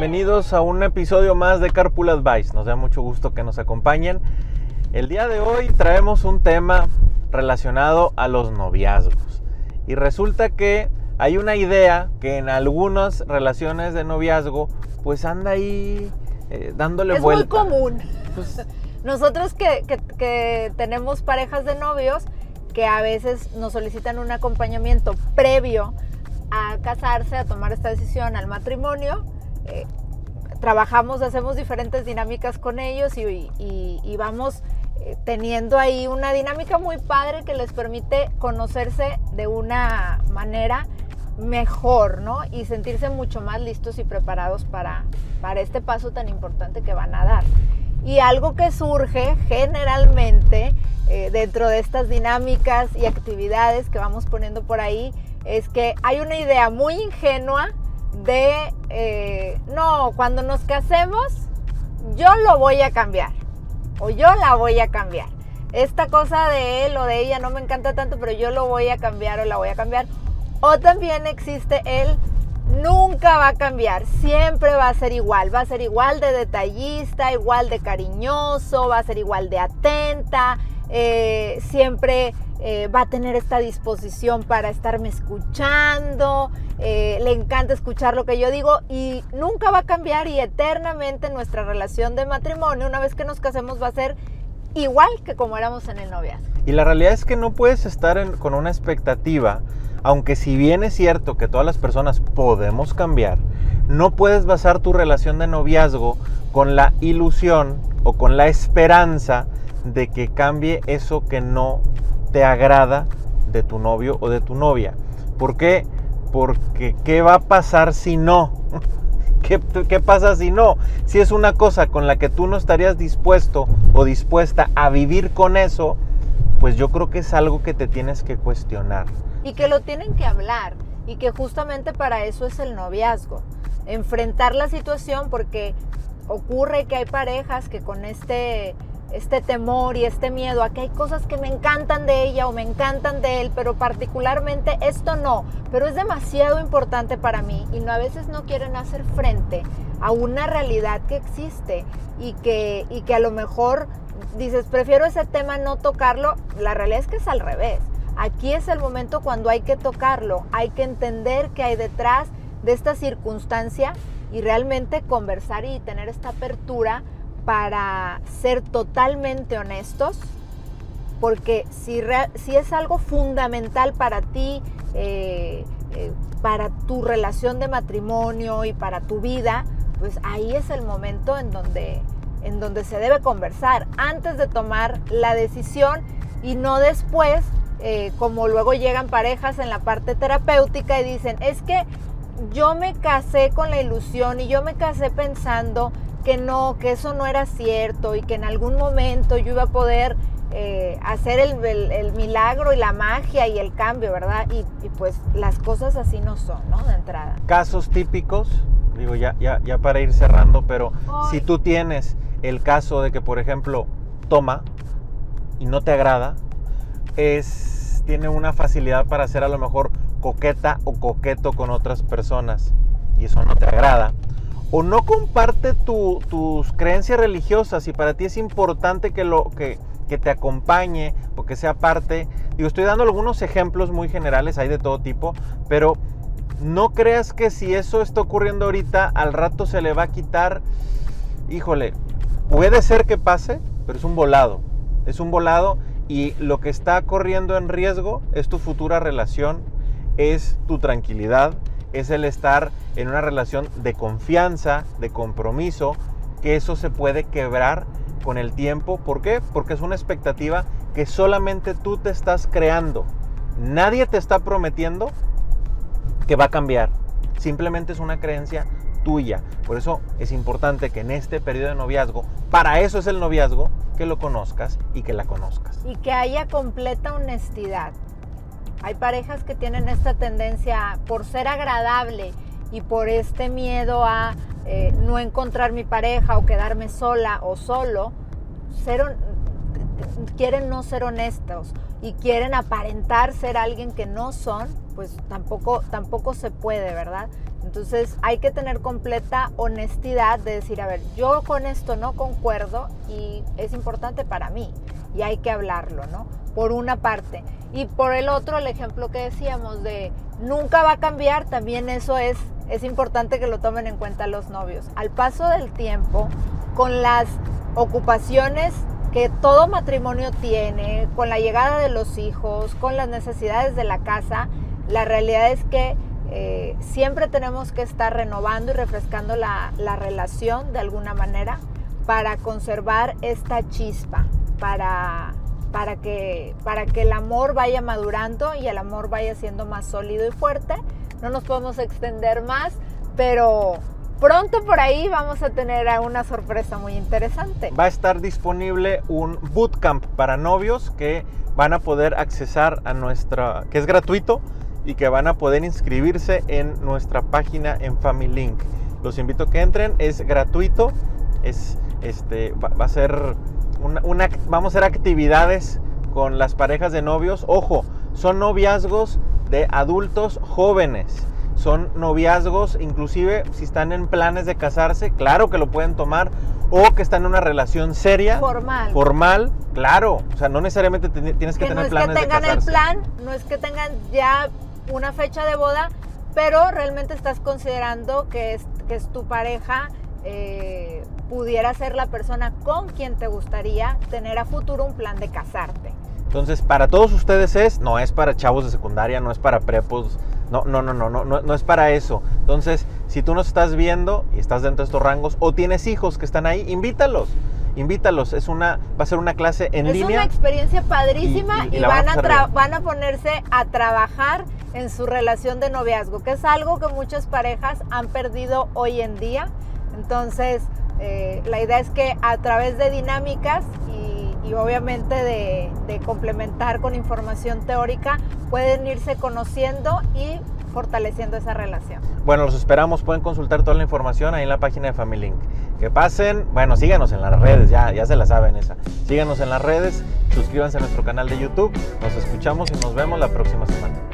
Bienvenidos a un episodio más de Carpool Advice. Nos da mucho gusto que nos acompañen. El día de hoy traemos un tema relacionado a los noviazgos. Y resulta que hay una idea que en algunas relaciones de noviazgo pues anda ahí eh, dándole es vuelta. muy común. Pues, Nosotros que, que- que tenemos parejas de novios que a veces nos solicitan un acompañamiento previo a casarse, a tomar esta decisión, al matrimonio, eh, trabajamos, hacemos diferentes dinámicas con ellos y, y- y vamos eh, teniendo ahí una dinámica muy padre que les permite conocerse de una manera mejor, ¿no? Y sentirse mucho más listos y preparados para, para este paso tan importante que van a dar. Y algo que surge generalmente eh, dentro de estas dinámicas y actividades que vamos poniendo por ahí es que hay una idea muy ingenua de, eh, no, cuando nos casemos, yo lo voy a cambiar o yo la voy a cambiar. Esta cosa de él o de ella no me encanta tanto, pero yo lo voy a cambiar o la voy a cambiar. O también existe el nunca va a cambiar, siempre va a ser igual, va a ser igual de detallista, igual de cariñoso, va a ser igual de atenta, eh, siempre eh, va a tener esta disposición para estarme escuchando, eh, le encanta escuchar lo que yo digo y nunca va a cambiar y eternamente nuestra relación de matrimonio, una vez que nos casemos, va a ser igual que como éramos en el noviazgo. Y la realidad es que no puedes estar con una expectativa, aunque si bien es cierto que todas las personas podemos cambiar, no puedes basar tu relación de noviazgo con la ilusión o con la esperanza de que cambie eso que no te agrada de tu novio o de tu novia. ¿Por qué? Porque ¿qué va a pasar si no? ¿Qué, qué pasa si no? Si es una cosa con la que tú no estarías dispuesto o dispuesta a vivir con eso, pues yo creo que es algo que te tienes que cuestionar. y que lo tienen que hablar y que justamente para eso es el noviazgo. Enfrentar la situación porque ocurre que hay parejas que con este, este temor y este miedo a que hay cosas que me encantan de ella o me encantan de él, pero particularmente esto no, pero es demasiado importante para mí y no, a veces no quieren hacer frente a una realidad que existe y que, y que a lo mejor dices, prefiero ese tema no tocarlo, la realidad es que es al revés. Aquí es el momento cuando hay que tocarlo, hay que entender qué hay detrás de esta circunstancia y realmente conversar y tener esta apertura para ser totalmente honestos, porque si, si es algo fundamental para ti, eh, eh, para tu relación de matrimonio y para tu vida, pues ahí es el momento en donde, en donde se debe conversar antes de tomar la decisión y no después, eh, como luego llegan parejas en la parte terapéutica y dicen, es que yo me casé con la ilusión y yo me casé pensando que no, que eso no era cierto y que en algún momento yo iba a poder eh, hacer el, el- el milagro y la magia y el cambio, ¿verdad? Y, y pues las cosas así no son, ¿no? De entrada. Casos típicos, digo ya, ya, ya para ir cerrando, pero Ay. si tú tienes el caso de que, por ejemplo, toma y no te agrada, es, tiene una facilidad para ser a lo mejor coqueta o coqueto con otras personas y eso no te agrada. O no comparte tu- tus creencias religiosas y para ti es importante que, lo, que te acompañe o que sea parte. Digo, estoy dando algunos ejemplos muy generales, hay de todo tipo, pero no creas que si eso está ocurriendo ahorita, al rato se le va a quitar. Híjole, puede ser que pase, pero es un volado. Es un volado y lo que está corriendo en riesgo es tu futura relación, es tu tranquilidad, es el estar en una relación de confianza, de compromiso, que eso se puede quebrar con el tiempo. ¿Por qué? Porque es una expectativa que solamente tú te estás creando. Nadie te está prometiendo que va a cambiar. Simplemente es una creencia tuya. Por eso es importante que en este periodo de noviazgo, para eso es el noviazgo, que lo conozcas y que la conozcas. y que haya completa honestidad. Hay parejas que tienen esta tendencia por ser agradable y por este miedo a eh, no encontrar mi pareja o quedarme sola o solo, quieren no ser honestos y quieren aparentar ser alguien que no son, pues tampoco, tampoco se puede, ¿verdad? Entonces hay que tener completa honestidad de decir, a ver, yo con esto no concuerdo y es importante para mí y hay que hablarlo, ¿no? Por una parte. Y por el otro, el ejemplo que decíamos de nunca va a cambiar, también eso es, es importante que lo tomen en cuenta los novios. Al paso del tiempo, con las ocupaciones que todo matrimonio tiene, con la llegada de los hijos, con las necesidades de la casa, la realidad es que eh, siempre tenemos que estar renovando y refrescando la, la, relación de alguna manera para conservar esta chispa, para, para, que, para que el amor vaya madurando y el amor vaya siendo más sólido y fuerte. No nos podemos extender más, pero pronto por ahí vamos a tener una sorpresa muy interesante. Va a estar disponible un bootcamp para novios que van a poder accesar a nuestra, que es gratuito y que van a poder inscribirse en nuestra página en Family Link. Los invito a que entren, es gratuito, es, este, va, a ser una, vamos a hacer actividades con las parejas de novios. Ojo, son noviazgos de adultos jóvenes. Son noviazgos, inclusive si están en planes de casarse, claro que lo pueden tomar. O que están en una relación seria. Formal. Formal, claro. O sea, no necesariamente tienes que, tener planes de casarse. No es que tengan el plan, no es que tengan ya una fecha de boda, pero realmente estás considerando que es, que es tu pareja, eh, pudiera ser la persona con quien te gustaría tener a futuro un plan de casarte. Entonces, para todos ustedes es, no es para chavos de secundaria, no es para prepos, no, no, no, no, no, no, no es para eso. Entonces, si tú nos estás viendo y estás dentro de estos rangos o tienes hijos que están ahí, invítalos invítalos. Es una, va a ser una clase en línea. Es una experiencia padrísima y, van, a van a ponerse a trabajar en su relación de noviazgo, que es algo que muchas parejas han perdido hoy en día. Entonces, eh, la idea es que a través de dinámicas y, obviamente de, de complementar con información teórica, pueden irse conociendo y fortaleciendo esa relación. Bueno, los esperamos, pueden consultar toda la información ahí en la página de Family Link. Que pasen, bueno, síganos en las redes, ya, ya se la saben esa. Síganos en las redes, suscríbanse a nuestro canal de YouTube, nos escuchamos y nos vemos la próxima semana.